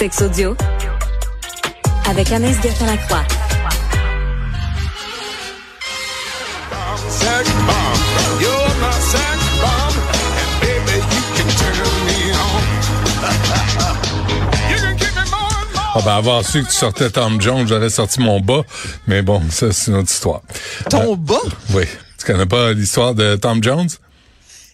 Sex audio avec Anaïs more. Ah ben, avoir su que tu sortais Tom Jones, j'aurais sorti mon bas. Mais bon, ça, c'est une autre histoire. Ton bas? Oui. Tu connais pas l'histoire de Tom Jones?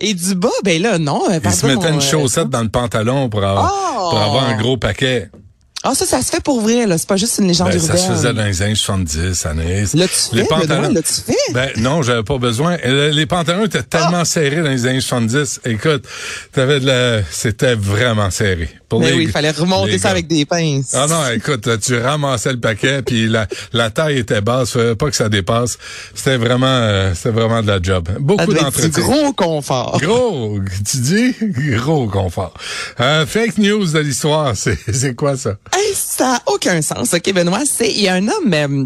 Et du bas, ben là, non. euh, Il pardon, se mettait une euh, chaussette dans le pantalon pour avoir, Oh! pour avoir un gros paquet. Ah, ça, ça se fait pour vrai, là. C'est pas juste une légende Ben, ça urbaine. se faisait dans les années 70, Anaïs. L'as-tu Les fait, Benoît? L'as-tu fait? Ben, non, j'avais pas besoin. Euh, Les pantalons étaient tellement Ah! serrés dans les années 70. Écoute, t'avais de la, c'était vraiment serré. Pour Mais les- oui, il fallait remonter ça avec des pinces. Ah non, écoute, tu ramassais le paquet, puis la, la taille était basse, fallait pas que ça dépasse. C'était vraiment, euh, c'était vraiment de la job. Beaucoup d'entretien. gros confort. Gros, tu dis? Gros confort. Euh, fake news de l'histoire, c'est, c'est quoi ça? Hey, ça n'a aucun sens. OK, Benoît, c'est, il y a un homme, euh,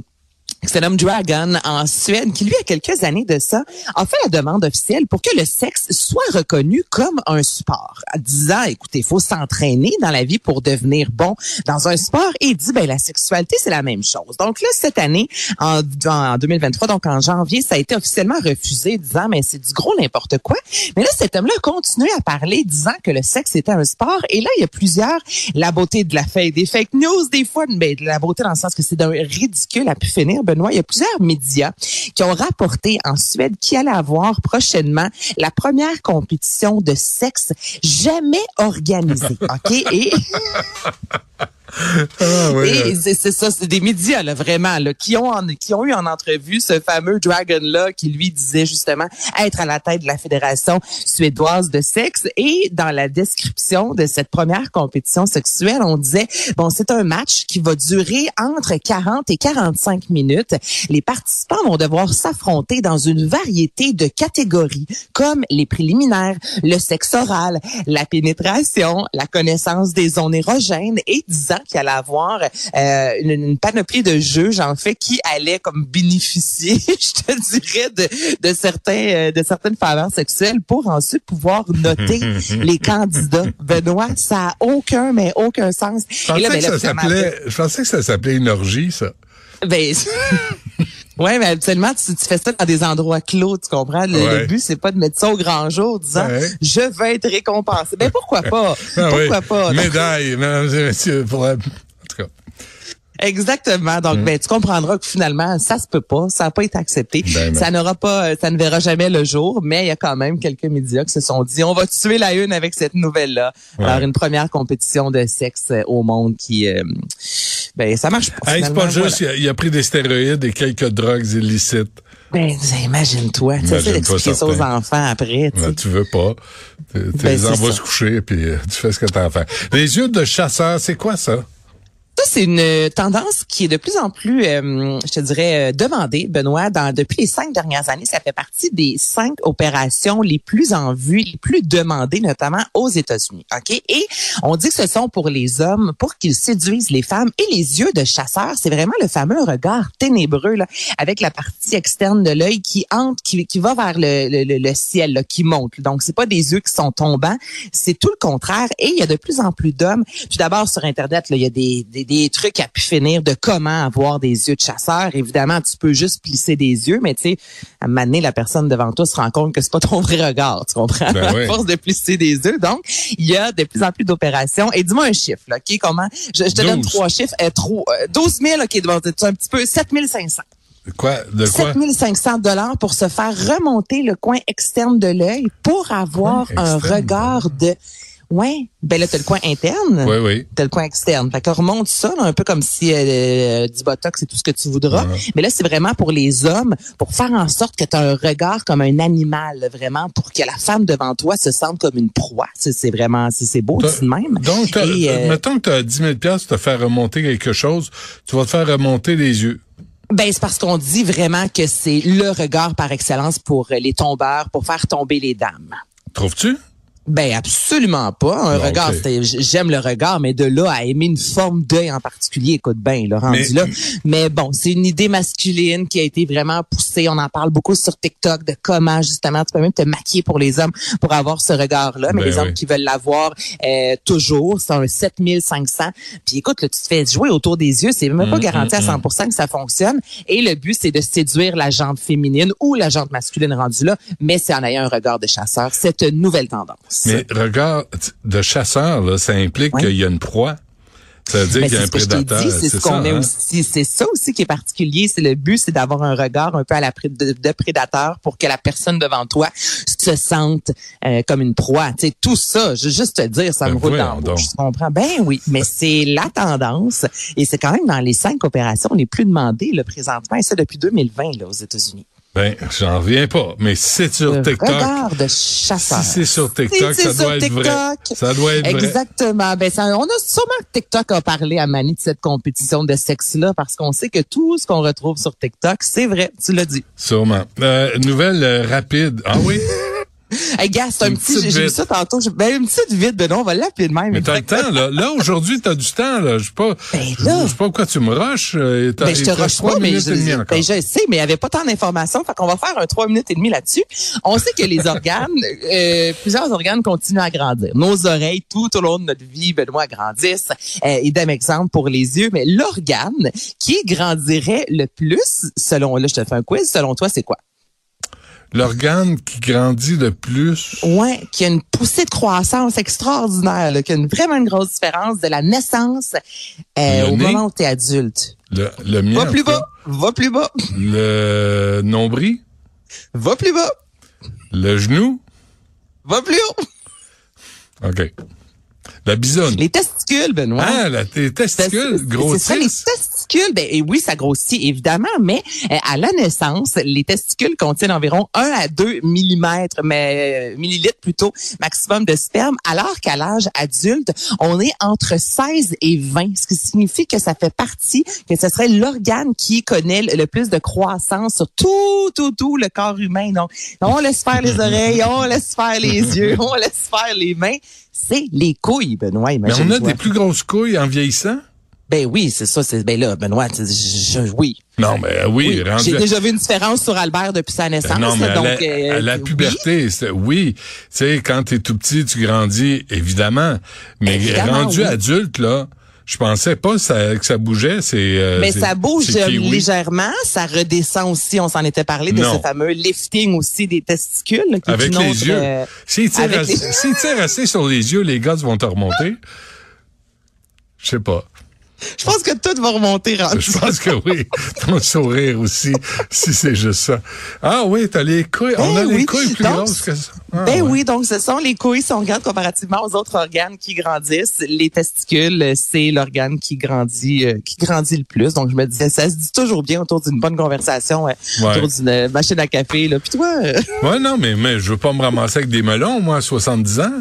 l'homme Dragon en Suède qui, lui, a quelques années de ça, a fait la demande officielle pour que le sexe soit reconnu comme un sport. En disant, écoutez, faut s'entraîner dans la vie pour devenir bon dans un sport. Et il dit, ben, la sexualité, c'est la même chose. Donc là, cette année, en, en 2023, donc en janvier, ça a été officiellement refusé, disant, mais c'est du gros n'importe quoi. Mais là, cet homme-là a continué à parler, disant que le sexe était un sport. Et là, il y a plusieurs, la beauté de la fake, des fake news, des fois, mais de la beauté dans le sens que c'est d'un ridicule à pu finir, Benoît. Il y a plusieurs médias qui ont rapporté en Suède qu'il allait avoir prochainement la première compétition de sexe jamais organisée. OK? Et, Ah, oui, et c'est ça, c'est des médias là vraiment là qui ont en- qui ont eu en entrevue ce fameux Dragon là qui lui disait justement être à la tête de la fédération suédoise de sexe et dans la description de cette première compétition sexuelle, on disait bon, c'est un match qui va durer entre 40 et 45 minutes. Les participants vont devoir s'affronter dans une variété de catégories comme les préliminaires, le sexe oral, la pénétration, la connaissance des zones érogènes et disant qu'il allait avoir euh, une, une panoplie de juges en fait qui allaient comme bénéficier, je te dirais, de, de certains euh, de certaines faveurs sexuelles pour ensuite pouvoir noter les candidats. Benoît, ça a aucun mais aucun sens. je pensais, ben que ça je pensais que ça s'appelait une orgie, ça. ben, ouais, mais habituellement, tu, tu fais ça dans des endroits clos, tu comprends? Le, Ouais. le but, c'est pas de mettre ça au grand jour, disant, Ouais. je veux être récompensé. Ben, pourquoi pas? Ah oui. pourquoi pas? Médaille, mesdames et messieurs, pour la- En tout cas. Exactement. Donc, Mm. ben, tu comprendras que finalement, ça se peut pas, ça n'a pas été accepté. Ben non. ça n'aura pas, euh, ça ne verra jamais le jour, mais il y a quand même quelques médias qui se sont dit, on va tuer la une avec cette nouvelle-là. Ouais. Alors, une première compétition de sexe euh, au monde qui, euh, ben, ça marche pas. Hey, c'est pas juste, voilà. il a, il a pris des stéroïdes et quelques drogues illicites. Ben, imagine-toi. Tu sais d'expliquer ça aux enfants après. Ben, tu veux pas. Tu Ben, les envoies se coucher puis tu fais ce que t'as à faire. Les yeux de chasseur, c'est quoi ça? C'est une euh, tendance qui est de plus en plus, euh, je te dirais, euh, demandée, Benoît. Dans, depuis les cinq dernières années, ça fait partie des cinq opérations les plus en vue, les plus demandées, notamment aux États-Unis. Ok? Et on dit que ce sont pour les hommes, pour qu'ils séduisent les femmes. Et les yeux de chasseur, c'est vraiment le fameux regard ténébreux, là, avec la partie externe de l'œil qui entre, qui, qui va vers le, le, le- ciel, là, qui monte. Donc, c'est pas des yeux qui sont tombants, c'est tout le contraire. Et il y a de plus en plus d'hommes. Puis d'abord, sur Internet, là, il y a des, des, des trucs à pu finir de comment avoir des yeux de chasseur. Évidemment, tu peux juste plisser des yeux, mais tu sais, à un moment donné, la personne devant toi se rend compte que c'est pas ton vrai regard, tu comprends? Ben à oui. force de plisser des yeux. Donc, il y a de plus en plus d'opérations. Et dis-moi un chiffre, là, OK? Comment? Je, je te donne 12. trois chiffres. Euh, trop, euh, 12 000, OK, bon, un petit peu, 7 500. Quoi? De quoi? 7500 dollars pour se faire remonter le coin externe de l'œil pour avoir un regard de Ouais, ben là t'as le coin interne. Oui, oui. T'as le coin externe. Fait qu'on remonte ça, là, un peu comme si euh, du botox c'est tout ce que tu voudras. Ouais. Mais là, c'est vraiment pour les hommes, pour faire en sorte que tu un regard comme un animal, là, vraiment, pour que la femme devant toi se sente comme une proie. C'est vraiment, c'est c'est beau, c'est de même. Donc, Et, euh, mettons que tu as 10 000 pour te faire remonter quelque chose, tu vas te faire remonter les yeux. Ben, c'est parce qu'on dit vraiment que c'est le regard par excellence pour euh, les tombeurs, pour faire tomber les dames. Trouves-tu? Ben absolument pas. Un Bon, regard, j'aime le regard, mais de là à aimer une forme d'œil en particulier, écoute bien, le rendu Mais- là. Mais bon, c'est une idée masculine qui a été vraiment poussée. On en parle beaucoup sur TikTok de comment justement tu peux même te maquiller pour les hommes pour avoir ce regard-là. Mais Ben les hommes oui. qui veulent l'avoir euh, toujours, c'est un 7500. Puis écoute, là, tu te fais jouer autour des yeux, c'est même pas Mm, garanti mm, à 100% que ça fonctionne. Et le but, c'est de séduire la jante féminine ou la jante masculine rendue là, mais c'est en ayant un regard de chasseur. C'est une nouvelle tendance. Mais regard de chasseur, là, ça implique qu'il y a une proie. Ça veut dire Ben, qu'il y a un je prédateur. c'est ce qu'on hein? aussi. C'est ça aussi qui est particulier. C'est le but, c'est d'avoir un regard un peu à la pré- de, de prédateur pour que la personne devant toi se sente euh, comme une proie. Tu sais, tout ça, je juste te dire, ça Ben me roule dans la. Tu comprends? Ben oui, mais c'est la tendance et c'est quand même dans les cinq opérations les plus demandées le présentement et ça depuis 2020 là, aux États-Unis. Ben, j'en reviens pas. Mais si c'est sur Le TikTok. regard de chasseur. Si c'est sur TikTok, Si ça doit être vrai. Ça doit être vrai. Exactement. Ben, ça, on a sûrement que TikTok a parlé à Mani de cette compétition de sexe-là parce qu'on sait que tout ce qu'on retrouve sur TikTok, c'est vrai. Tu l'as dit. Sûrement. Euh, nouvelle euh, rapide. Ah oui? Hey, gars, c'est un Une petit, j'ai vu ça tantôt. Ben, une petite vite, Benoît, on va l'appeler de même. Mais t'as le temps, là. Là, aujourd'hui, t'as du temps, là. Je sais pas. Ben là. Je sais pas pourquoi tu me rushes. euh, Ben, je te rush pas, mais je, et ben, je sais, mais il n'y avait pas tant d'informations. Fait qu'on va faire un trois minutes et demie là-dessus. On sait que les organes, euh, plusieurs organes continuent à grandir. Nos oreilles, tout au long de notre vie, Benoît, grandissent. Euh, idem exemple pour les yeux. Mais l'organe qui grandirait le plus, selon, là, je te fais un quiz, selon toi, c'est quoi? L'organe qui grandit le plus. Ouais, qui a une poussée de croissance extraordinaire, là, qui a une, vraiment une grosse différence de la naissance euh, Le au nez? moment où tu es adulte. Le, le mien. Va plus cas. bas, va plus bas, Le nombril. va plus bas, Le genou. va plus haut. OK. La bisonne. Les testicules, Benoît. Ah, la, les testicules C'est- C'est ça, les. Testicules, ben et oui, ça grossit évidemment, mais euh, à la naissance, les testicules contiennent environ 1 à 2 millimètres, mais euh, millilitres plutôt, maximum de sperme, alors qu'à l'âge adulte, on est entre 16 et 20, ce qui signifie que ça fait partie, que ce serait l'organe qui connaît le plus de croissance sur tout, tout, tout le corps humain. Donc, on laisse faire les oreilles, on laisse faire les yeux, on laisse faire les mains. C'est les couilles, Benoît, Mais on a des plus grosses couilles en vieillissant? Ben oui, c'est ça. C'est ben là, Benoît, je- je- oui. Non, mais euh, oui, J'ai à- déjà vu une différence sur Albert depuis sa naissance. Non, mais à donc, la, euh, à la puberté, oui. Tu sais, quand t'es tout petit, tu grandis, évidemment. Mais Évidemment, rendu oui. adulte, là, je pensais pas ça- que ça bougeait. C'est. euh, Mais ça bouge légèrement, ça redescend aussi. On s'en était parlé de Non. ce fameux lifting aussi des testicules. qui Avec les autre, yeux. euh, S'ils tirent, les- assez sur les yeux, les gars vont te remonter. Je sais pas. Je pense que tout va remonter. Je pense que oui. Ton sourire aussi, si c'est juste ça. Ah oui, t'as les couilles. On Ben a les oui. couilles plus Donc, grosses que ça. Ah, Ben ouais. oui, donc ce sont les couilles. Si on regarde comparativement aux autres organes qui grandissent, les testicules, c'est l'organe qui grandit, euh, qui grandit le plus. Donc je me disais, ça se dit toujours bien autour d'une bonne conversation, euh, Ouais. autour d'une euh, machine à café. Là. Puis toi, euh, Ouais, non, mais, mais je veux pas me ramasser avec des melons, moi, à 70 ans.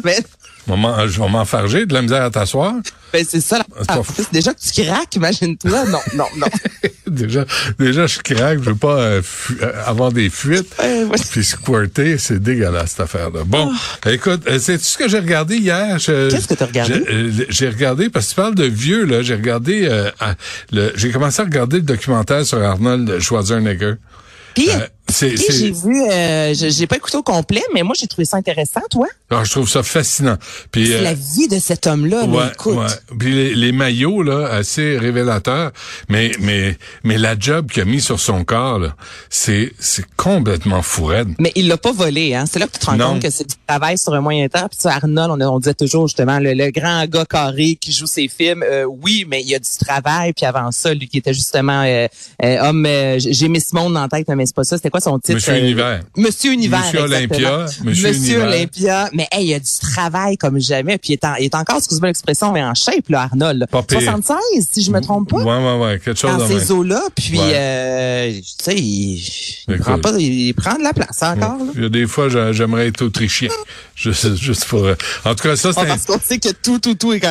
Je vais m'en- je vais m'enfarger, de la misère à t'asseoir. ben, c'est ça. la- déjà que tu craques, imagine-toi. Non, non, non. déjà, déjà, je craque, je veux pas euh, fu- euh, avoir des fuites. Euh, ouais. Puis squirter, c'est dégueulasse, cette affaire-là. Bon, écoute, euh, c'est tout ce que j'ai regardé hier? Qu'est-ce que t'as regardé? J'ai euh, regardé, parce que tu parles de vieux, là, j'ai regardé, euh, j'ai commencé à regarder le documentaire sur Arnold Schwarzenegger. Euh, c'est- j'ai vu, euh, je- j'ai pas écouté au complet, mais moi j'ai trouvé ça intéressant, toi. Alors, je trouve ça fascinant. Puis, C'est euh, la vie de cet homme-là, Ouais, écoute. ouais. Puis les, les maillots là, assez révélateurs, mais mais mais la job qu'il a mis sur son corps là, c'est c'est complètement fourette. Mais il l'a pas volé, hein. C'est là que tu te rends Non. compte que c'est du travail sur un moyen terme. Puis ça, Arnold, on, on disait toujours justement le, le grand gars carré qui joue ses films. euh, oui, mais il y a du travail. Puis avant ça, lui qui était justement euh, euh, homme, j'ai Miss Monde en tête, mais c'est pas ça. C'était quoi son titre Monsieur Euh, Univers. Monsieur Univers. Monsieur. Olympia, Monsieur Univers. Olympia. Mais hey, il y a du travail comme jamais. Puis il est, en- il est encore, excuse-moi l'expression, mais en shape là, Arnold. là. Pas pire. 76, si je me trompe pas? Ouais ouais ouais, quelque chose dans ces eaux-là, puis Ouais. euh, tu sais, il, prend pas, il prend de la place encore. Là. Il y a des fois j'a- j'aimerais être autrichien. juste juste pour euh, En tout cas ça Ah, c'est un- parce qu'on sait que tout, tout, tout est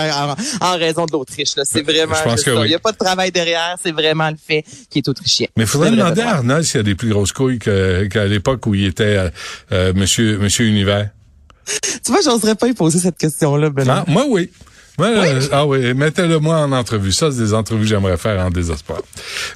en, raison de l'Autriche. C'est vraiment je pense que ça. oui. Il n'y a pas de travail derrière, c'est vraiment le fait qui est autrichien. Mais il faudrait demander à. Arnold s'il y a des plus grosses couilles qu'à l'époque où il était euh, euh, Monsieur Monsieur Univers. Tu vois, j'oserais pas y poser cette question-là, Benoît. Ah, moi, oui. Moi, euh, ah oui, mettez-le moi en entrevue. Ça, c'est des entrevues que j'aimerais faire en désespoir.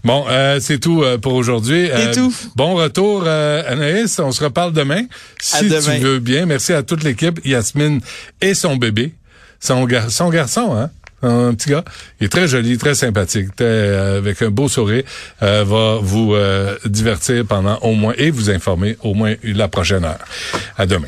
Bon, euh, c'est tout euh, pour aujourd'hui. C'est tout. Bon retour, euh, Anaïs. On se reparle demain. Si À demain. tu veux bien. Merci à toute l'équipe. Yasmine et son bébé. Son, gar- son garçon, hein? Un petit gars. Il est très joli, très sympathique, euh, avec un beau sourire. euh, va vous euh, divertir pendant au moins et vous informer au moins la prochaine heure. À demain.